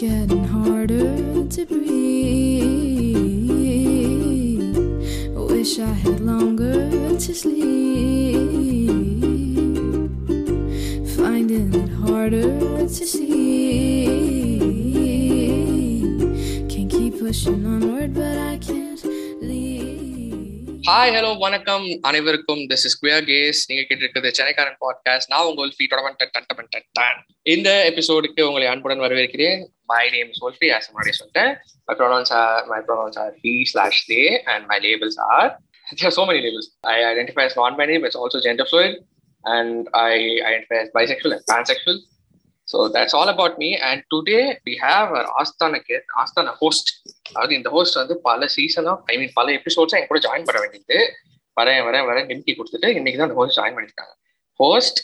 getting harder to breathe. Wish I had longer to sleep. Hi hello வணக்கம். அனைவருக்கும் this is queer case நீங்க கேட்டிருக்கிறது சென்னைக்காரன் podcast நான் உங்கள் ஃபீ தொடவன் இந்த எபிசோடுக்கு உங்களை அன்புடன் வரவேற்கிறேன். மை நேம் இஸ் ஒல்ஃபி ஆஸ் முன்னாடி சொல்லிட்டேன் my pronouns are my pronouns are he slash they and my labels are there are so many labels. I identify as non-binary, but it's also gender fluid, and I identify as bisexual and. So that's all about me. And today we have our Astana kid, Astana host. அதாவது இந்த host வந்து பல சீசனா ஐ மீன் பல எபிசோட்ஸா என் கூட join பண்ண வேண்டியது வரேன் வரேன் வரேன் நிமிட்டி கொடுத்துட்டு இன்னைக்கு தான் அந்த ஹோஸ்ட் ஜாயின் பண்ணிருக்காங்க ஹோஸ்ட்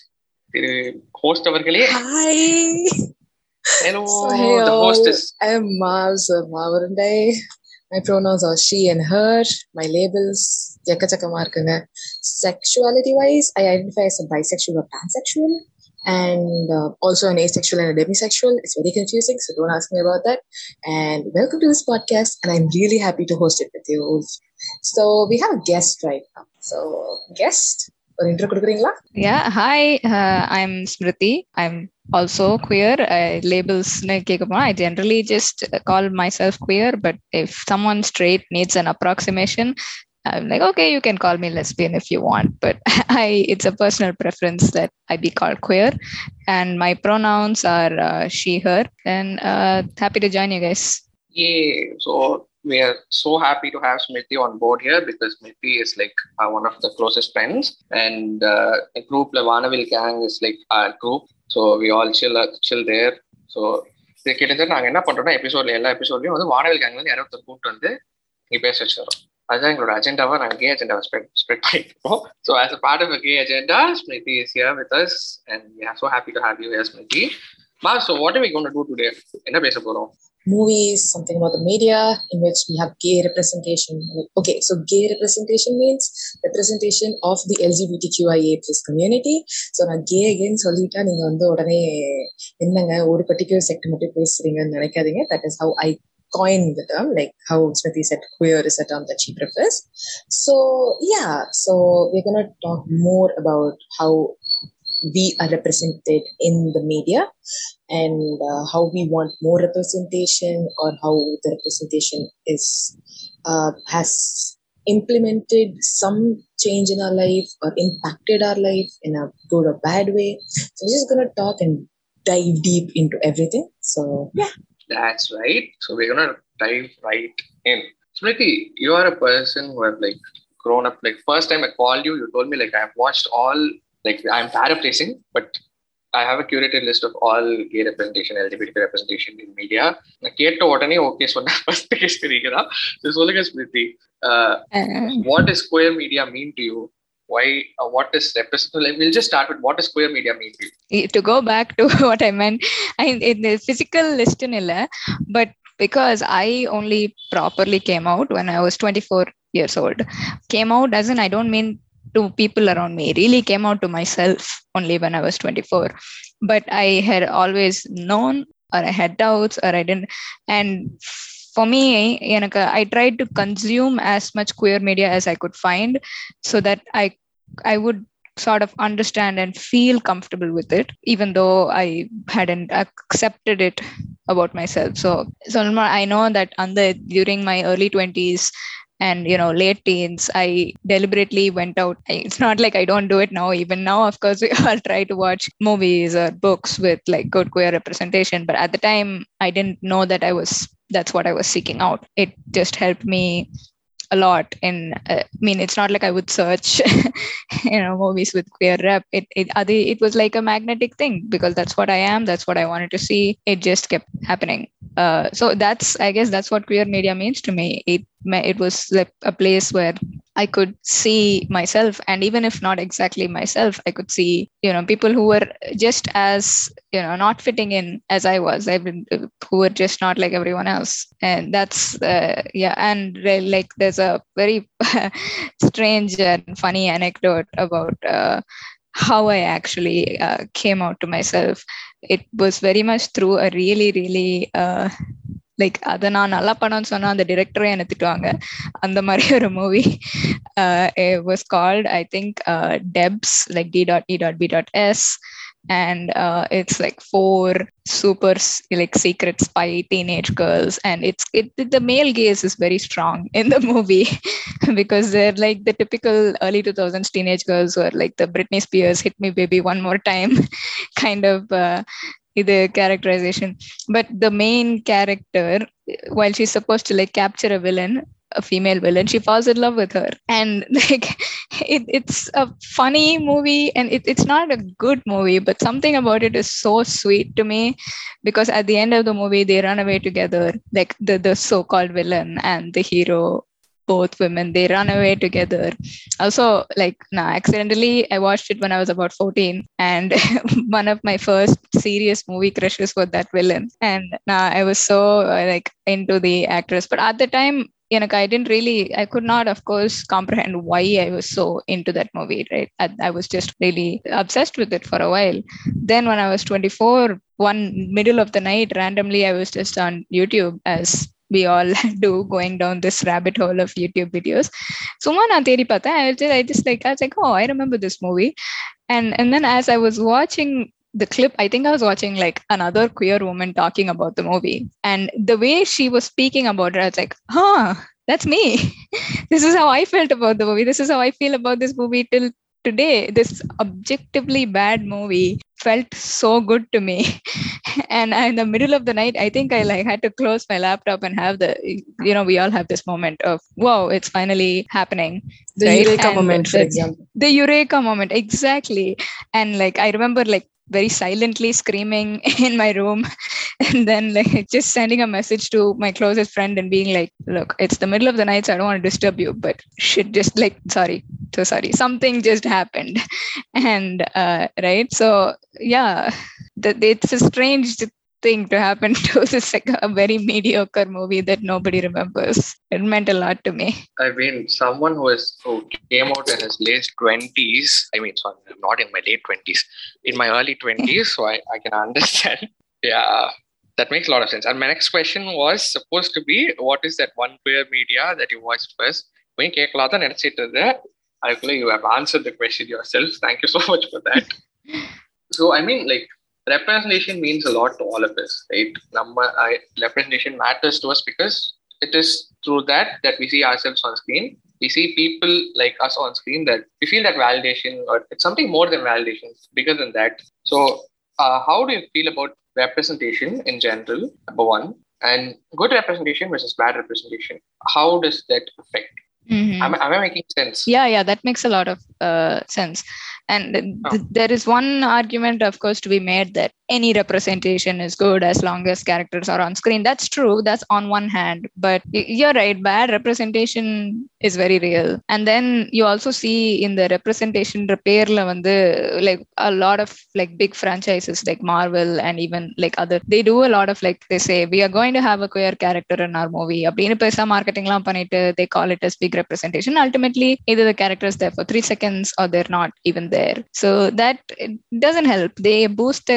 திரு ஹோஸ்ட் அவர்களே. Hello So, all. Host is I'm Mars of Mavarunday. My pronouns are she and her. My labels, Yakachakama இருக்குங்க. Sexuality wise, I identify as a bisexual or pansexual. And uh, also an asexual and a demisexual. It's very confusing, so don't ask me about that. And welcome to this podcast, and I'm really happy to host it with you. So we have a guest right now. So guest, ஒரு intro கொடுக்குறீங்களா Yeah, hi, uh, I'm Smriti. I'm also queer. Uh, labels கேட்கப்போனா I generally just call myself queer, but if someone straight needs an approximation, I'm like, okay, you can call me lesbian if you want, but I it's a personal preference that I be called queer, and my pronouns are uh, she, her, and uh, happy to join you guys. Yeah, so we are so happy to have Smriti on board here because Smriti is like uh, one of the closest friends, and uh, the group the Vanavil gang is like our group. So we all chill uh, chill there. So இது கிட்டத்தட்ட நாங்கள் என்ன பண்றோம்னா எபிசோட்ல எல்லா எபிசோட்லயும் வந்து வானவில் கேங்ல இருந்து யாரோ ஒருத்தர் கூப்பிட்டு வந்து நீ பேச வச்சிடறோம் அதுதான் எங்களோட அஜெண்டாவா நாங்க கே அஜெண்டாவை ஸ்ப்ரெட் ஸ்ப்ரெட் பண்ணிருக்கோம் so as a part of gay agenda Smriti is here with us and we are so happy to have you here Smriti மா so what we going to today என்ன பேச போறோம்? Movies, something about the media in which we have gay representation. Like, Okay, so gay representation means representation of the LGBTQIA plus community. So நான் gay again சொல்லிட்டா நீங்க வந்து உடனே என்னங்க ஒரு பர்டிகுலர் செக்ட் மட்டும் பேசுறீங்கன்னு நினைக்காதீங்க. That is how I coined the term, like how Smriti said queer is a term that she prefers. So yeah, so we're gonna talk more about how we are represented in the media and uh, how we want more representation or how the representation is uh, has implemented some change in our life or impacted our life in a good or bad way. So we're just going to talk and dive deep into everything. So yeah That's right. So we're gonna dive right in. Smriti, you are a person who have like grown up. Like first time I called you, you told me like I've watched all. Like I'm paraphrasing, but I have a curated list of all gay representation, LGBT representation in media. நான் கேட்ட உடனே okay சொன்ன first கேஸ்கிறீங்க தான் சொல்லுங்க Smriti what is square media mean to you why uh, what is represent like, we'll just start with what does queer media mean to you to go back to what I meant, I in the physical list in illa, but because I only properly came out when I was 24 years old. Came out doesn't I don't mean to people around me. Really came out to myself only when I was 24. But I had always known or I had doubts or I didn't and for me எனக்கு I tried to consume as much queer media as I could find so that I I would sort of understand and feel comfortable with it, even though I hadn't accepted it about myself. So, so I know that under during my early 20s and you know late teens i deliberately went out I- it's not like i don't do it now even now of course we all try to watch movies or books with like good queer representation but at the time i didn't know that i was that's what i was seeking out. It just helped me a lot in uh, i mean it's not like i would search you know movies with queer rep. It it, it was like a magnetic thing because that's what i am that's what i wanted to see. It just kept happening. Uh, so that's i guess that's what queer media means to me. It it was like a place where i could see myself and even if not exactly myself i could see you know people who were just as you know not fitting in as i was i've been who were just not like everyone else and that's uh, yeah and like there's a very strange and funny anecdote about uh, how I actually uh, came out to myself. It was very much through a really, really uh, like அதை நான் நல்லா படம்னு சொன்னா அந்த டிரெக்டரே என்ன திட்டுவாங்க அந்த மாதிரி ஒரு movie was called I think debts like D dot E dot B dot S and uh, it's like four super s- like secret spy teenage girls and it's it the male gaze is very strong in the movie because they're like the typical early 2000s teenage girls who are like the britney spears hit me baby one more time kind of uh, the characterization. But the main character while she's supposed to like capture a villain a female villain she falls in love with her. And like it, it's a funny movie and it, it's not a good movie but something about it is so sweet to me because at the end of the movie they run away together. Like the, the so-called villain and the hero both women they run away together also like nah, accidentally i watched it when i was about 14 and one of my first serious movie crushes was that villain and nah, i was so uh, like into the actress but at the time you know, I didn't really, I could not, of course, comprehend why I was so into that movie, right? I, I was just really obsessed with it for a while. Then, when I was 24, one middle of the night, randomly, I was just on YouTube as we all do going down this rabbit hole of YouTube videos. சும்மா நான் தேடி பார்த்தேன் I just, I just like I was like oh I remember this movie and and then as I was watching the clip I think I was watching like another queer woman talking about the movie and the way she was speaking about it I was like huh that's me this is how I felt about the movie this is how I feel about this movie till today this objectively bad movie felt so good to me. And in the middle of the night i think i like had to close my laptop and have the you know we all have this moment of whoa it's finally happening The Right, Eureka and moment, for example. the eureka moment exactly. And like i remember like very silently screaming in my room and then like just sending a message to my closest friend and being like look it's the middle of the night so i don't want to disturb you but shit just like sorry so sorry something just happened. And uh right? So yeah that it's a strange thing to happen to this like a very mediocre movie that nobody remembers it meant a lot to me I mean, someone who is who came out in his late twenties. I mean, sorry, I'm not in my late twenties, in my early twenties, so I, I can understand. Yeah, that makes a lot of sense. And my next question was supposed to be, what is that one queer media that you watched first? When கேட்கலாம் தான் நினைச்சிட்டு இருந்தேன் அதுக்குள்ள you have answered the question yourself. Thank you so much for that. so I mean, like representation means a lot to all of us, right? Number, I, representation matters to us because it is through that that we see ourselves on screen. We see people like us on screen that we feel that validation, or it's something more than validation, bigger than that. So, uh, how do you feel about representation in general? Number one, and good representation versus bad representation. How does that affect? Mhm. Am, am I making sense? yeah yeah that makes a lot of uh, sense and th- th- there is one argument of course to be made that any representation is good as long as characters are on screen that's true that's on one hand but y- you're right bad representation is very real and then you also see in the representation repair வந்து like a lot of like big franchises like marvel and even like other they do a lot of like they say we are going to have a queer character in our movie அப்படின்னு பெருசா மார்க்கெட்டிங்லாம் பண்ணிட்டு they call it as big representation ultimately either the character is there for three seconds or they're not even there so that it doesn't help they boost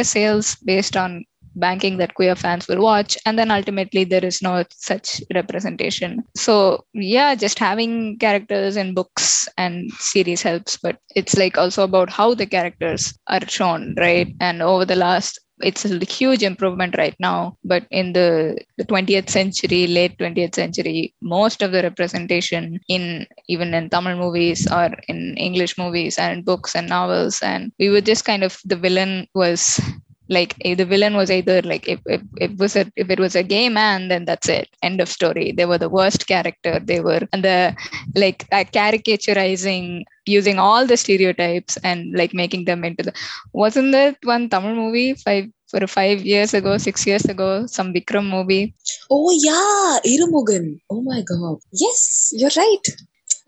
based on banking that queer fans will watch and then ultimately there is no such representation. So yeah just having characters in books and series helps but it's like also about how the characters are shown right? And over the last it's a huge improvement right now but in the, the 20th century late 20th century most of the representation in even in tamil movies or in english movies and books and novels and we were just kind of the villain was like the villain was either like if, if, if it was a if it was a gay man then that's it end of story they were the worst character they were and the like uh, caricaturizing using all the stereotypes and like making them into the wasn't there one tamil movie five for five years ago six years ago some vikram movie Oh yeah, Irumugan. Oh my god. Yes, you're right.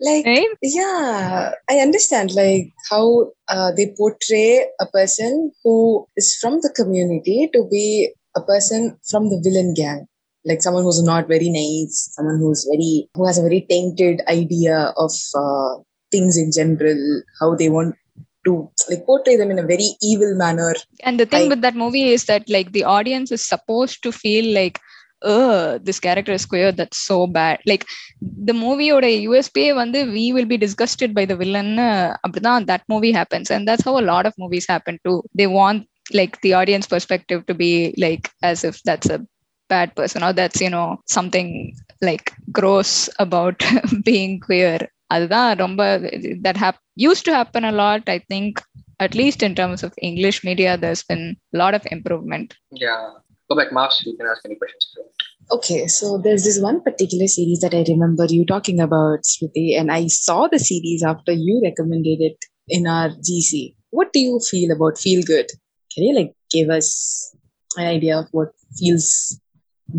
Like right yeah, I understand like how uh, they portray a person who is from the community to be a person from the villain gang. Like someone who's not very nice, someone who's very who has a very tainted idea of uh, things in general, how they want to like portray them in a very evil manner. and the thing I- with that movie is that like the audience is supposed to feel like uh this character is queer that's so bad like the movie or USP வந்து we will be disgusted by the villain அப்படிதான் that movie happens and that's how a lot of movies happen too they want like the audience perspective to be like as if that's a bad person or that's you know something like gross about being queer அதுதான் ரொம்ப that hap used to happen a lot i think at least in terms of english media there's been a lot of improvement Yeah. Go back, Mavs. You can ask any questions. if you want. Okay, so there's this one particular series that I remember you talking about, Smriti, and I saw the series after you recommended it in our GC. What do you feel about Feel Good? Can you like give us an idea of what feels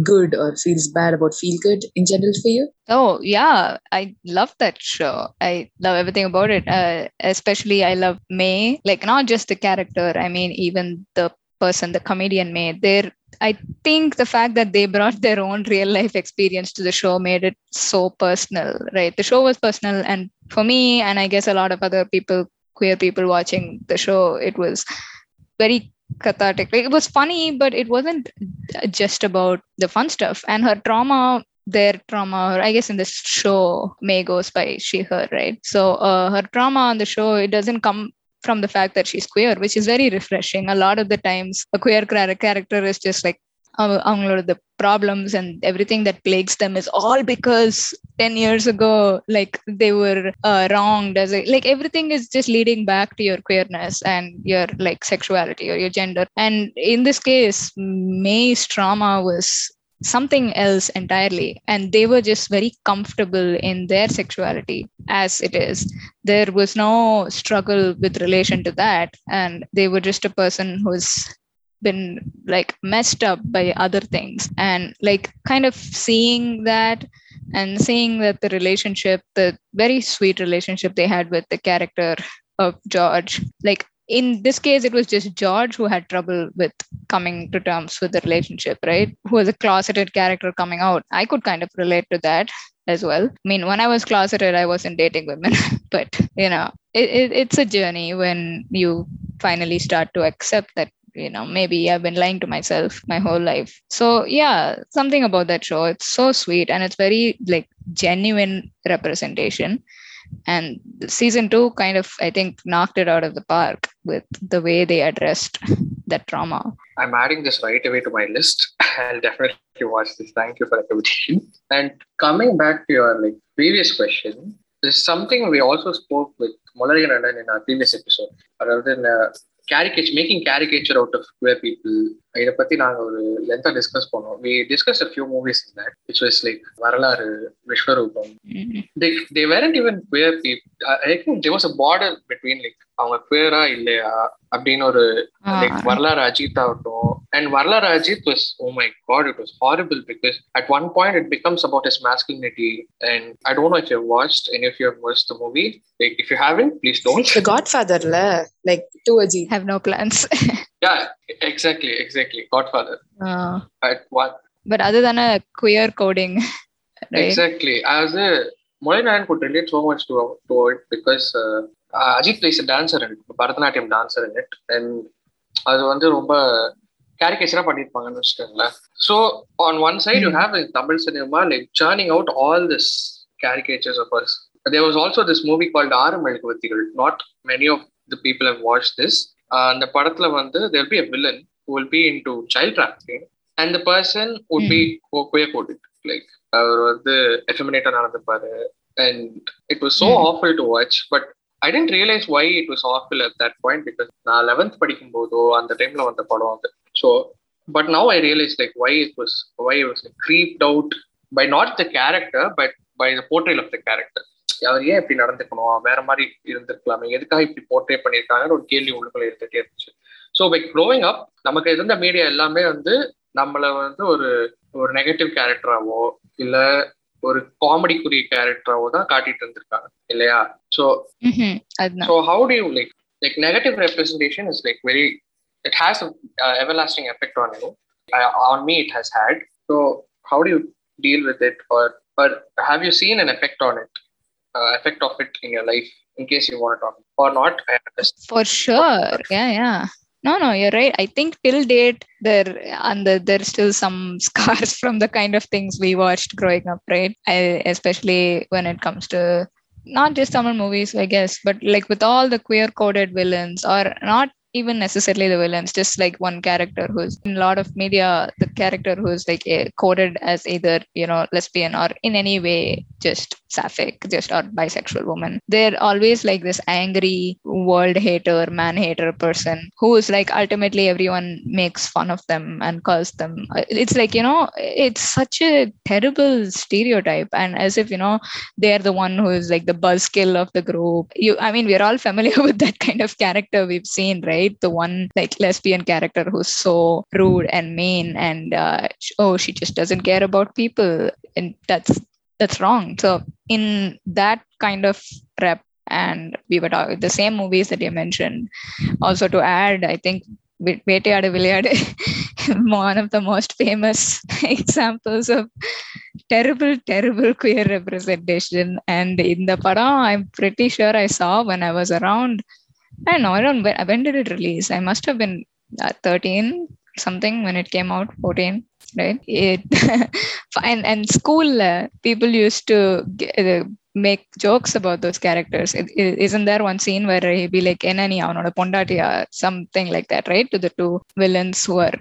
good or feels bad about Feel Good in general for you? oh yeah i love that show i love everything about it uh, especially i love Mae like not just the character i mean even the person the comedian Mae they're i think the fact that they brought their own real life experience to the show made it so personal right? The show was personal and for me and i guess a lot of other people queer people watching the show it was very cathartic. Like, it was funny but it wasn't just about the fun stuff. And her trauma their trauma or i guess in this show Mae goes by she her right? So uh, her trauma on the show it doesn't come from the fact that she's queer, which is very refreshing. A lot of the times, a queer character is just like um, அவங்களோட the problems and everything that plagues them is all because 10 years ago like they were uh, wronged as a, like everything is just leading back to your queerness and your like sexuality or your gender and in this case Mae's trauma was something else entirely. And they were just very comfortable in their sexuality as it is. There was no struggle with relation to that. And they were just a person who's been like messed up by other things. And like kind of seeing that and seeing that the relationship the very sweet relationship they had with the character of george like in this case it was just george who had trouble with coming to terms with the relationship right? Who was a closeted character coming out. I could kind of relate to that as well. I mean when i was closeted i wasn't dating women but you know it, it, it's a journey when you finally start to accept that you know maybe i've been lying to myself my whole life. So yeah something about that show it's so sweet and it's very like genuine representation and season two kind of i think knocked it out of the park with the way they addressed that trauma. I'm adding this right away to my list. I'll definitely watch this. Thank you for the invitation and coming back to your like previous question this is something we also spoke with Mulari and Anand in our previous episode rather than uh, caricature making caricature out of queer people இதை பத்தி நாங்க ஒரு லென்த்தா discuss பண்ணோம். We discuss a few movies that which was like Varalaru Vishwaroopam. They weren't even queer people they was a border between like அவங்க குயரா இல்லையா அப்படின்னு ஒரு லைக் வரலாறு அஜித் ஆகட்டும். And Varalaru Ajith was oh my god it was horrible because at one point it becomes about is masculinity and I don't know if you watch any of you watch the movie like if you haven't please don't got ஃாதர்ல like to Ajith have no plans yeah exactly exactly Godfather uh, at one but other than a queer coding right Exactly. As a Moynihan could relate so much to, to it because uh, uh, Ajit plays a dancer in it, Bharatanatyam dancer in it. And அது வந்து ரொம்ப கேரிகேச்சராக பண்ணியிருப்பாங்கன்னு வச்சுக்கோங்களேன் so on one side you Mm. Have in Tamil cinema like churning out all this caricatures of us. There was also this movie called Aaru Mezhuguvarthigal not many of the people have watch this அந்த படத்துல வந்து there be a villain will be in to child trafficking and the person would be queer coded. Like அவர் வந்து எஃபமினேட்டா நடந்திருப்பாரு and it was so. Awful to watch but I didn't realise why it was awful at that point because நான் eleventh படிக்கும் போதோ அந்த டைம்ல வந்த படம் அது. So but now I realise like why it was why was creeped out by not the character but by the portrayal of the character அவர் ஏன் இப்படி நடந்துக்கணும்? வேற மாதிரி இருந்திருக்கலாமே. எதுக்காக இப்படி போர்ட்ரே பண்ணியிருக்காங்கன்னு ஒரு கேள்வி உள்ளுக்குள்ள இருந்துகிட்டே இருந்துச்சு. ஸோ பை க்ரோவிங் அப் நமக்கு இருந்த மீடியா எல்லாமே வந்து நம்மள வந்து ஒரு ஒரு நெகட்டிவ் கேரக்டராவோ இல்ல ஒரு காமெடிக்குரிய கேரக்டராவோ தான் காட்டிட்டு இருந்திருக்காங்க இல்லையா? So so how to like like negative representation is like very it has everlasting effect on you on me it has had so how do you deal with it or but have you seen an effect on it uh, effect of it in your life in case you want to talk or not. I for sure. Yeah yeah. No no you're right. I think till date there and the, there's still some scars from the kind of things we watched growing up right? I, especially when it comes to not just Tamil movies i guess but like with all the queer coded villains or not even necessarily the villains just like one character who's in a lot of media the character who's like eh, coded as either you know lesbian or in any way just sapphic just or bisexual woman. They're always like this angry world hater man hater person who is like ultimately everyone makes fun of them and calls them uh, it's like you know it's such a terrible stereotype. And as if you know they're the one who is like the buzzkill of the group. You i mean we're all familiar with that kind of character we've seen right the one like lesbian character who's so rude and mean and uh, oh she just doesn't care about people and that's that's wrong so in that kind of rep and we were talking the same movies that you mentioned also to add i think Vettaiyaadu Vilaiyaadu, one of the most famous examples of terrible, terrible queer representation. And in the padam, I'm pretty sure I saw when I was around. I don't know. I don't. When, when did it release? I must have been uh, 13 something when it came out. 14, right? It and and school uh, people used to g- uh, make jokes about those characters. Isn't there one scene where he'd be like, "Enani avanoda pondatiya," something like that, right? To the two villains who are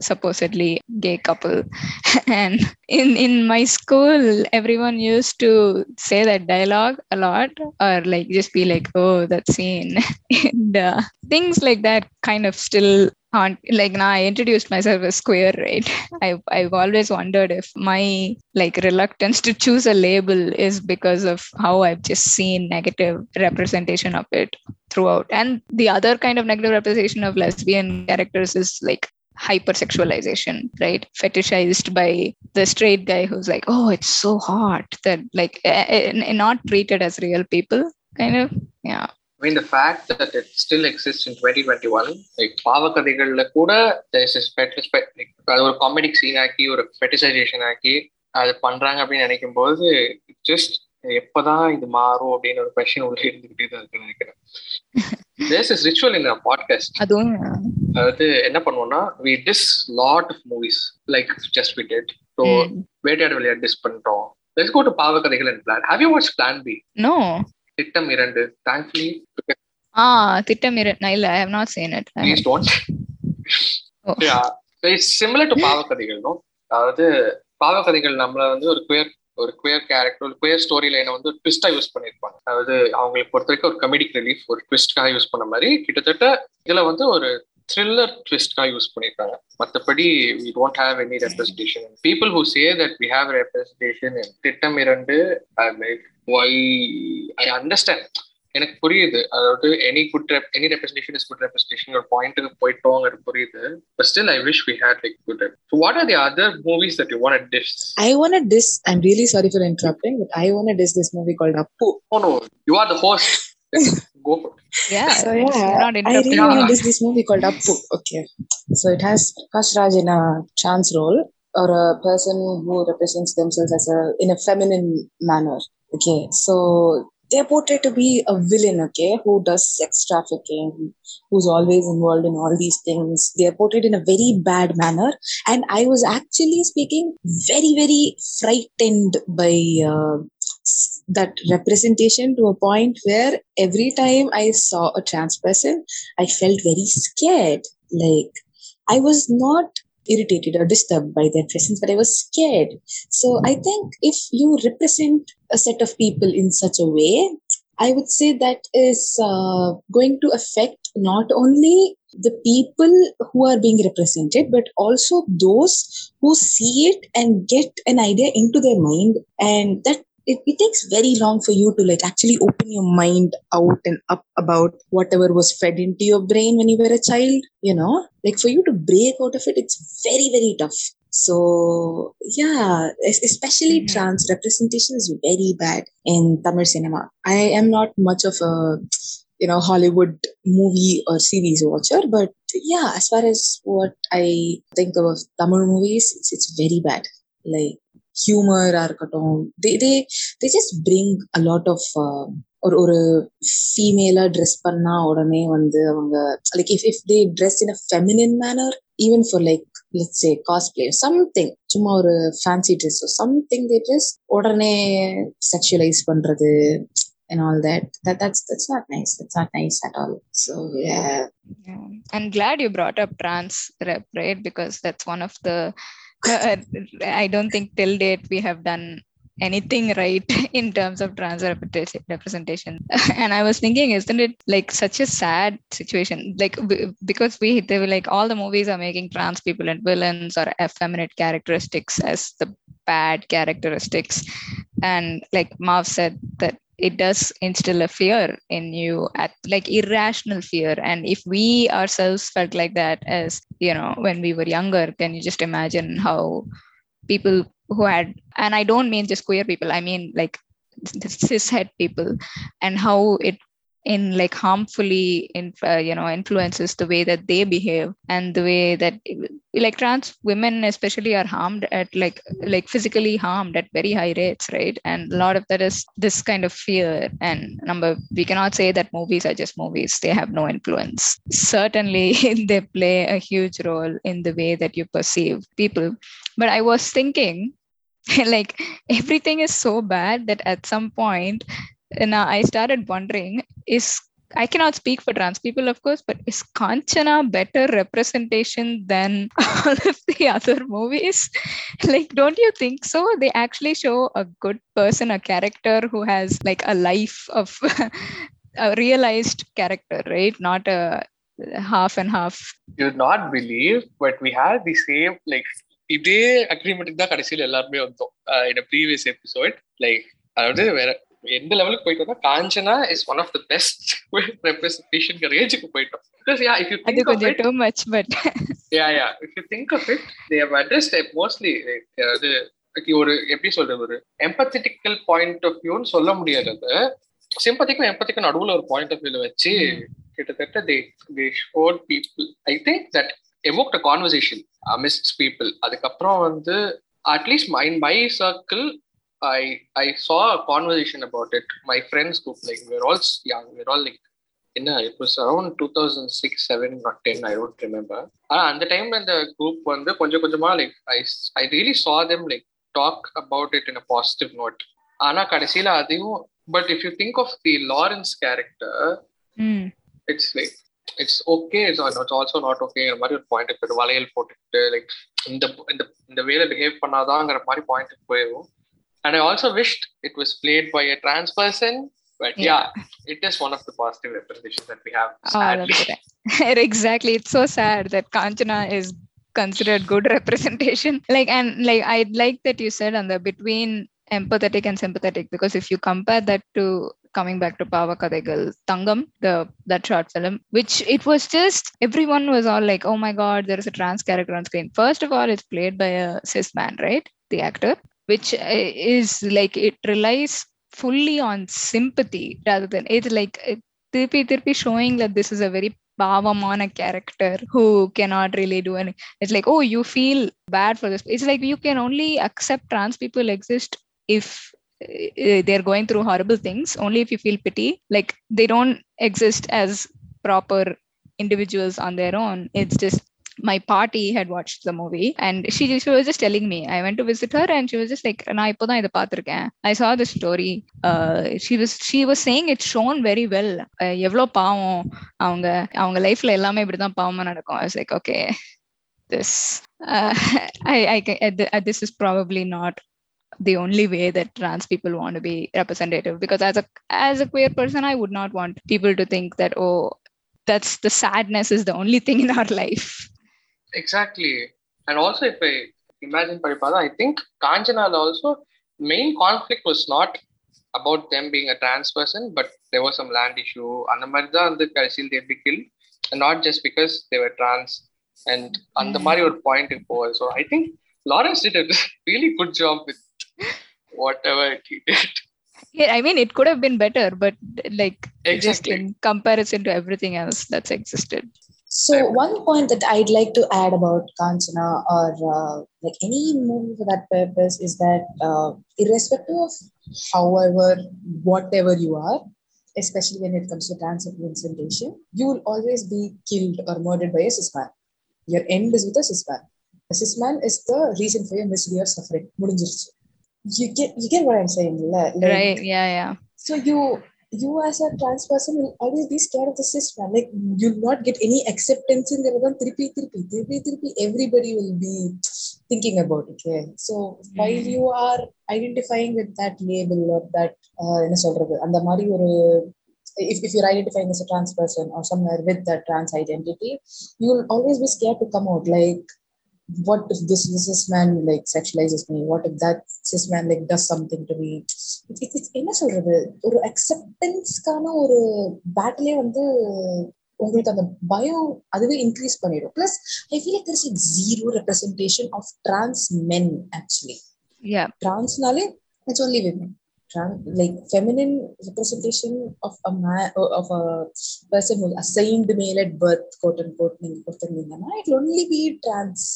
supposedly gay couple. And in in my school everyone used to say that dialogue a lot or like just be like oh that scene. And uh, things like that kind of still aren't like now i introduced myself as queer right? I've i've always wondered if my like reluctance to choose a label is because of how i've just seen negative representation of it throughout. And the other kind of negative representation of lesbian characters is like hypersexualization, right? Fetishized by the straight guy who's like, oh, it's so hot that like eh, eh, not treated as real people, kind of. Yeah. I mean, the fact that it still exists in 2021, like பாவக்கதைகள்ல கூட there's this fetish, like, அது ஒரு comedic scene ஆக்கி ஒரு ஃபெட்டிசைசேஷன் ஆக்கி அது பண்றாங்க அப்படின்னு நினைக்கும் போது ஜஸ்ட் எப்பதான் இது மாறும் அப்படின்னு ஒரு கொஸ்டின் உள்ள இருந்துகிட்டே தான் இருக்குன்னு நினைக்கிறேன் there's is ritual in podcast அதுவும் அதாவது என்ன பண்ணுவோம்னா we diss lot of movies like just we did so Vettaiyaadu Vilaiyaadu diss பண்ணிட்டோம் let's go to Paavakadhaigal and plan have you watch plan B no. Thittam Irandu. Thankfully Ah, திட்டமிர இல்ல I have not seen it please don't Oh. It's similar to Paavakadhaigal no அதாவது பாவக்கதைகள் நம்மள வந்து ஒரு queer ஒரு queer character ஒரு queer story லைனை வந்து ட்விஸ்டா யூஸ் பண்ணிருப்பாங்க. அதாவது அவங்களுக்கு பொறுத்த வரைக்கும் ஒரு கமெடிக் ரிலீஃப் ஒரு ட்விஸ்ட்காக யூஸ் பண்ண மாதிரி கிட்டத்தட்ட இதுல வந்து ஒரு த்ரில்லர் ட்விஸ்டா யூஸ் பண்ணிருக்காங்க. மற்றபடி we don't have any representation people who say that we have representation Thittam Irandu like why I understand எனக்கு புரியுது அதாவது any good any representation is good representation ஒரு பாயிண்ட்டுக்கு போயிட்டோங்கிறது புரியுது but still I wish we had like good so what are the other movies that you want dish I want to diss. I'm really sorry for interrupting, but I want to diss this movie called Appu. Oh no, you are the host. Go for it. Yeah. So you're yeah, not I really interrupting want me. to diss this movie called Appu. Okay, so it has Prakash Raj in a trans role or a person who represents themselves as a in a feminine manner. Okay, so they're portrayed to be a villain. Okay, who does sex trafficking, who's always involved in all these things. They're portrayed in a very bad manner, and I was actually speaking very very frightened by. Uh, that representation to a point where every time I saw a trans person, I felt very scared. Like I was not irritated or disturbed by their presence, but I was scared. So I think if you represent a set of people in such a way, I would say that is uh, going to affect not only the people who are being represented, but also those who see it and get an idea into their mind, and that it, it takes very long for you to like actually open your mind out and up about whatever was fed into your brain when you were a child you know? Like for you to break out of it it's very very tough. So yeah es- especially Mhm. trans representation is very bad in tamil cinema. I am not much of a you know hollywood movie or series watcher but yeah as far as what i think of tamil movies it's, it's very bad. Like humor or they, they they just bring a lot of uh, ஒரு ஒரு ஃபீமேலா dress பண்ணா உடனே வந்து அவங்க like if if they dress in a feminine manner even for like let's say cosplay something சும்மா ஒரு fancy dress something they dress உடனே sexualise பண்றது and all that that that's that's not nice that's not nice at all so yeah Yeah. I'm glad you brought up trans rep, right? Because that's one of the. uh, I don't think till date we have done anything right in terms of trans representation and I was thinking, isn't it like such a sad situation? Like because we they were like all the movies are making trans people and villains or effeminate characteristics as the bad characteristics, and like Mav said that it does instill a fear in you at like irrational fear and if we ourselves felt like that as you know when we were younger can you just imagine how people who had and i don't mean just queer people i mean like cishet people and how it in like harmfully in uh, you know influences the way that they behave and the way that like trans women especially are harmed at like like physically harmed at very high rates right? And a lot of that is this kind of fear. And number we cannot say that movies are just movies. They have no influence. Certainly they play a huge role in the way that you perceive people. But i was thinking like everything is so bad that at some point now I started wondering is I cannot speak for trans people, of course, but is Kanchana better representation than all of the other movies? like, don't you think so? They actually show a good person, a character who has like a life of a realized character, right? Not a half and half. You would not believe, but we had the same like இதே agreement தான் கடைசியில் எல்லாருமே வந்தோம் இன் previous episode like அதாவது வேற எந்த லெவலுக்கு போயிட்டு வந்தா Kanchana is one of the best representation ரேஞ்சுக்கு போயிட்டோம். பிகாஸ் யா இஃப் யூ அது think of it too much but yeah yeah if you think of it they have addressed mostly like ஒரு எப்படி சொல்றது ஒரு எம்பத்தட்டிக்கல் பாயிண்ட் ஆஃப் வியூன்னு சொல்ல முடியாது சிம்பத்திக்கும் எம்பத்திக்கும் நடுவுல ஒரு பாயிண்ட் ஆஃப் வியூல வச்சு கிட்டத்தட்ட they they showed people I think that evoked a conversation amidst people அதுக்கப்புறம் வந்து at least my my circle I I saw a conversation about it. My friends group, like we we're all young, we we're all like in a, it was around 2006, 7, not 10, I don't remember. Ah, and the time when the group won the கொஞ்சம் கொஞ்சமா like I I really saw them like talk about it in a positive note. ஆனா கடைசியில அதையும் but if you think of the Lawrence character it's like it's okay it's it's also not ஓகேங்கிற மாதிரி ஒரு point போயிட்டு வளையல் போட்டுக்கிட்டு like இந்த இந்த இந்த வேலை பிஹேவ் பண்ணாதாங்கிற மாதிரி பாயிண்ட் போயிடும் and I also wished it was played by a trans person. But yeah, yeah it is one of the positive representations that we have. Oh, sadly. Oh, right. exactly. It's so sad that Kanchana is considered good representation. Like and like I like that you said on the between empathetic and sympathetic because if you compare that to coming back to Paava Kadhaigal Thangam, the that short film, which it was just everyone was all like, oh my god, there is a trans character on screen. First of all, it's played by a cis man, right? The actor which uh, is like it relies fully on sympathy rather than it's like it- திருப்பி திருப்பி showing that this is a very பாவமான character who cannot really do any it's like oh you feel bad for this it's like you can only accept trans people exist if uh, they're going through horrible things only if you feel pity like they don't exist as proper individuals on their own it's just my party had watched the movie and she, she was just telling me i went to visit her and she was just like நான் இப்போதான் இதை பார்த்திருக்கேன் i saw the story uh, she was she was saying it's shown very well uh, எவ்வளோ பாவம் அவங்க அவங்க லைஃப்ல எல்லாமே இப்படிதான் பாவமா நடக்கும் I was like okay this uh, I, I ca- uh, th- uh, this is probably not the only way that trans people want to be representative because as a as a queer person i would not want people to think that oh that's the sadness is the only thing in our life Exactly. And also, if I imagine Paripada, I think Kanchana also, main conflict was not about them being a trans person, but there was some land issue. அந்த மாதிரி தான் வந்து கடைசியில் they be killed. And not just because they were trans. And அந்த மாதிரி ஒரு point போகுது so I think Lawrence did a really good job with whatever he did. yeah i mean it could have been better but like just Exactly. in comparison to everything else that's existed So one point that I'd like to add about Kanchana or uh, like any movie for that purpose is that uh, irrespective of however, whatever you are, especially when it comes to dance representation, you will always be killed or murdered by a cis man. Your end is with a cis man. A cis man is the reason for your misery or suffering. You get, you get what I'm saying? Like, right, yeah, yeah. So you you as a trans person will always be scared of the cis man. Like you'll not get any acceptance in the திருப்பி திருப்பி திருப்பி திருப்பி everybody will be thinking about it. Yeah. So while Mm. you are identifying with that label or that uh, என்ன சொல்றது அந்த மாதிரி ஒரு if, if you're identifying as a trans person or somewhere with that trans identity, you'll always be scared to come out. Like, what if this cis man like sexualizes me? What if that cis man like does something to me? It's என்ன சொல்றது? ஒரு அக்செப்டன்ஸ்க்கான ஒரு பேட்டிலே வந்து உங்களுக்கு அந்த பயம் அதுவே increase பண்ணிடும். Plus I feel like is zero representation of trans men actually டிரான்ஸ்னாலே it's only women like feminine representation of a may of a person male at birth code and code நீங்க கொடுத்துருந்தீங்கன்னா it only be trans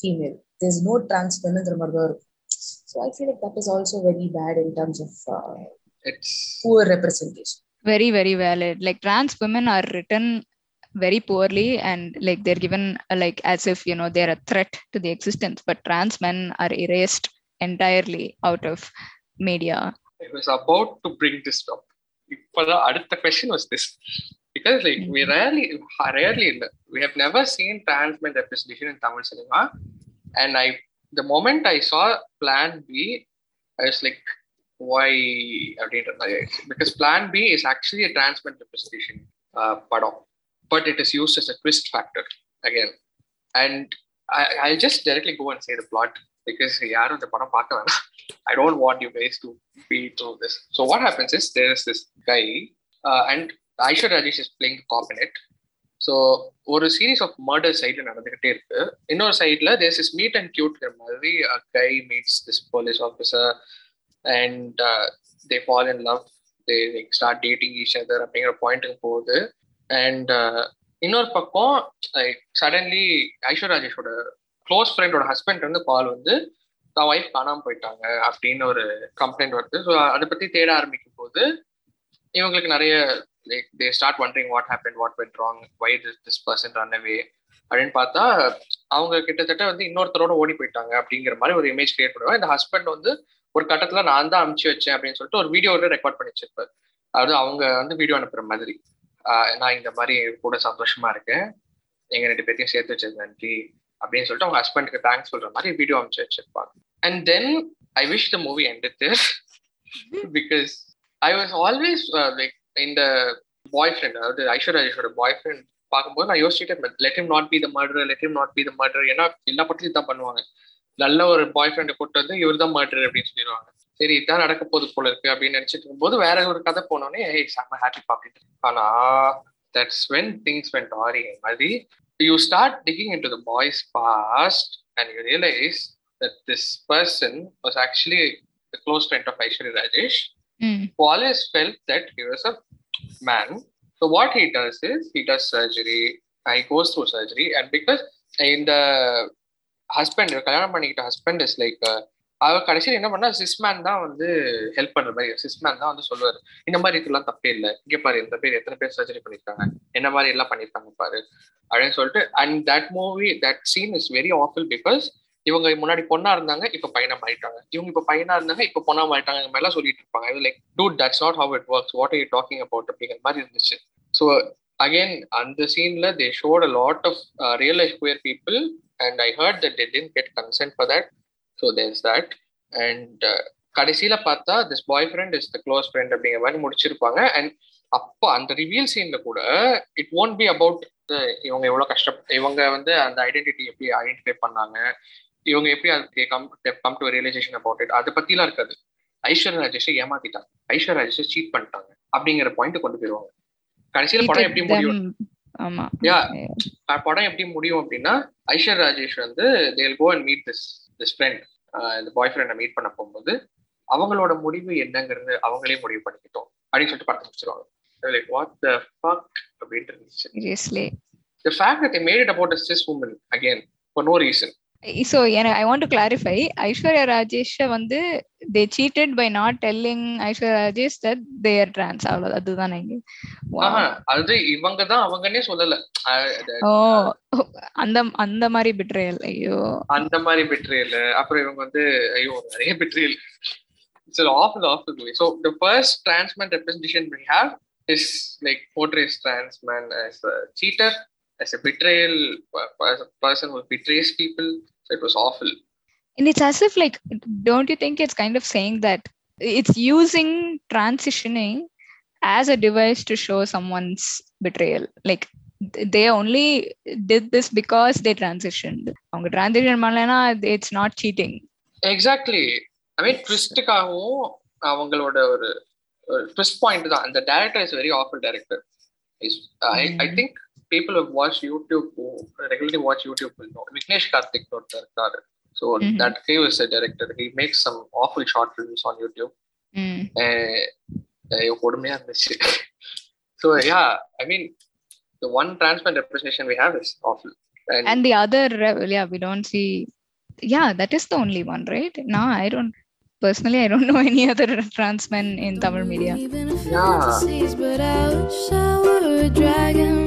female there is no trans மென்னுங்கிற மாதிரி தான் இருக்கும். So I feel like that is also very bad in terms of uh, it's poor representation. Very, very valid. Like trans women are written very poorly and like they're given uh, like as if you know they're a threat to the existence but trans men are erased entirely out of media i was about to bring this up for the question was this because like mm-hmm. we rarely rarely we have never seen trans men representation in tamil cinema and i the moment I saw plan B, I was like, why? I didn't understand?" Because plan B is actually a trans men representation uh, but it is used as a twist factor again. And I, I'll just directly go and say the plot because yaro the bottom, I don't want you guys to be through this. So what happens is there is this guy uh, and Aishwarya Rajesh is playing the cop in it. So ஒரு series of murder சைடில் நடந்துகிட்டே இருக்கு. இன்னொரு சைடில் there's is meet and கியூட்ங்கிற மாதிரி guy meets this police officer and they fall in love they start dating each other அப்படிங்கிற பாயிண்ட்டுக்கு போகுது. அண்ட் uh, இன்னொரு பக்கம் சடன்லி ஐஸ்வர் ராஜேஷோட க்ளோஸ் ஃப்ரெண்டோட ஹஸ்பண்ட் வந்து கால் வந்து தான் ஒய்ஃப் காணாம போயிட்டாங்க அப்படின்னு ஒரு கம்ப்ளைண்ட் வருது. ஸோ அதை பத்தி தேட ஆரம்பிக்கும் போது இவங்களுக்கு நிறைய like they start wondering what happen what went wrong why this person run away அப்படின்னு பார்த்தா அவங்க கிட்டத்தட்ட வந்து இன்னொருத்தரோட ஓடி போயிட்டாங்க அப்படிங்கிற மாதிரி ஒரு இமேஜ் கிரியேட் பண்ணுவாங்க. இந்த ஹஸ்பண்ட் வந்து ஒரு கட்டத்துல நான் தான் அமுச்சு வச்சேன் அப்படின்னு சொல்லிட்டு ஒரு வீடியோவில் ரெக்கார்ட் பண்ணி வச்சிருப்பாரு. அதாவது அவங்க வந்து வீடியோ அனுப்புற மாதிரி. ஆஹ் நான் இந்த மாதிரி கூட சந்தோஷமா இருக்கேன். எங்க ரெண்டு பேர்த்தையும் சேர்த்து வச்சது நன்றி அப்படின்னு சொல்லிட்டு அவங்க ஹஸ்பண்டுக்கு தேங்க்ஸ் சொல்ற மாதிரி வீடியோ அனுப்பிச்சு வச்சிருப்பாங்க. And then I wish the movie ended because I was always like இந்த பாய் ஃப்ரெண்ட் அதாவது ஐஸ்வர்யா பாய் ஃப்ரெண்ட் பார்க்கும்போது நான் யோசிச்சுட்டு let him not be the murder let him not be the murder ஏன்னா எல்லா படத்துலையும் தான் பண்ணுவாங்க. நல்ல ஒரு பாய் ஃப்ரெண்டை கூட்டு வந்து இவர் தான் மர்டர் அப்படின்னு சொல்லிடுவாங்க. சரி இதான் நடக்க போது போல இருக்கு அப்படின்னு நினைச்சிட்டு இருக்கும்போது வேற ஒரு கதை போனோடனே ஏய் செம்ம ஹாப்பி அப்படின்னு ஆனா தட்ஸ் வென் திங்ஸ் வென் ஆரி மாதிரி you start digging into the boy's past and you realise that this person was actually the close friend of Aishwarya Rajesh Mm. who always felt that he was a man. So what he does is he does surgery. He goes through surgery, and because in the husband, கல்யாணம் பண்ணிக்கிட்ட husband is like அவர் கடைசியில் என்ன பண்ணா சிஸ்மேன் தான் வந்து help பண்ற மாதிரி சிஸ்மேன் தான் வந்து சொல்லுவாரு இந்த மாதிரி இதெல்லாம் தப்பே இல்லை இங்க பாரு இந்த பேர் எத்தனை பேர் சர்ஜரி பண்ணிருக்காங்க என்ன மாதிரி எல்லாம் பண்ணிருக்காங்க பாரு அப்படின்னு சொல்லிட்டு and that movie that scene is very awful because இவங்க முன்னாடி பொண்ணா இருந்தாங்க இப்ப பையனா மாறிட்டாங்க. இவங்க இப்ப பையனா இருந்தாங்க இப்ப பொண்ணா மாறிட்டாங்க மேல மாதிரிலாம் சொல்லிட்டு இருப்பாங்க. Like do that's not how it works what are you talking about அப்படிங்கிற மாதிரி இருந்துச்சு. ஸோ அகெயின் அந்த சீன்ல they showed a lot of real life queer people and I heard that they didn't get consent for that so there's that and கடைசியில பார்த்தா this boyfriend is the close friend அப்படிங்கிற மாதிரி முடிச்சிருப்பாங்க. And அப்போ அந்த reveal சீன்ல கூட it won't be about இவங்க எவ்வளவு கஷ்டப்பட்டு இவங்க வந்து அந்த ஐடென்டிட்டி எப்படி ஐடென்டிஃபை பண்ணாங்க இவங்க எப்படி அதுக்கு come come to realization about it அதை பத்திலாம் இருக்காது. ஐஸ்வர்யா ராஜேஷ் ஏமாத்திட்டாங்க. ஐஸ்வர்யா ராஜேஷ் சீட் பண்ணிட்டாங்க. அப்படிங்கிற பாயிண்ட் கொண்டு போயிருவாங்க கடைசியில படம் எப்படி முடியும்? யா படம் எப்படி முடியும் அப்படின்னா ஐஸ்வர் ராஜேஷ் வந்து they'll go and meet this this friend இந்த பாய் ஃப்ரெண்டை மீட் பண்ண போகும்போது அவங்களோட முடிவு என்னங்கிறது அவங்களே முடிவு பண்ணிக்கிட்டோம். அப்படின்னு சொல்லிட்டு படத்தை முடிச்சிருவாங்க. லைக் வாட் த ஃபக் அப்படின்ட்டு இருந்துச்சு. It about a cis woman again for so எனக்கு I want to clarify Aishwarya Rajesh வந்து they cheated by not telling Aishwarya Rajesh that they're trans அவ்வளவு அதுதான் எங்க அது இவங்க தான் அவங்கன்னே சொல்லல. ஓ அந்த அந்த மாதிரி பிட்ரேல் ஐயோ. அந்த மாதிரி பிட்ரேல் அப்புறம் இவங்க வந்து ஐயோ நிறைய betrayal it's awful awful movie so the first trans man we have is like portrays trans man as cheater as a betrayal person who betrays people so it was awful and it's as if like don't you think it's kind of saying that it's using transitioning as a device to show someone's betrayal like th- they only did this because they transitioned அவங்க transition பண்ணலைன்னா it's not cheating exactly I மீன் ட்விஸ்டுக்காகவும் அவங்களோட ஒரு twist point தான் அந்த director is very awful director I think people who watch YouTube, regularly watch YouTube, will know Vignesh Karthik car. So mm-hmm. that guy was a director. He makes some awful short films on YouTube. Mm. Uh, so yeah, I mean, the one transplant representation we have is awful. And, the other, yeah, we don't see. Yeah, that is the only one, right? No, I don't personally i don't know any other trans men in tamil media yeah.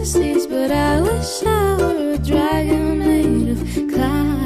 fantasies, but I wish I were a dragon made of clouds.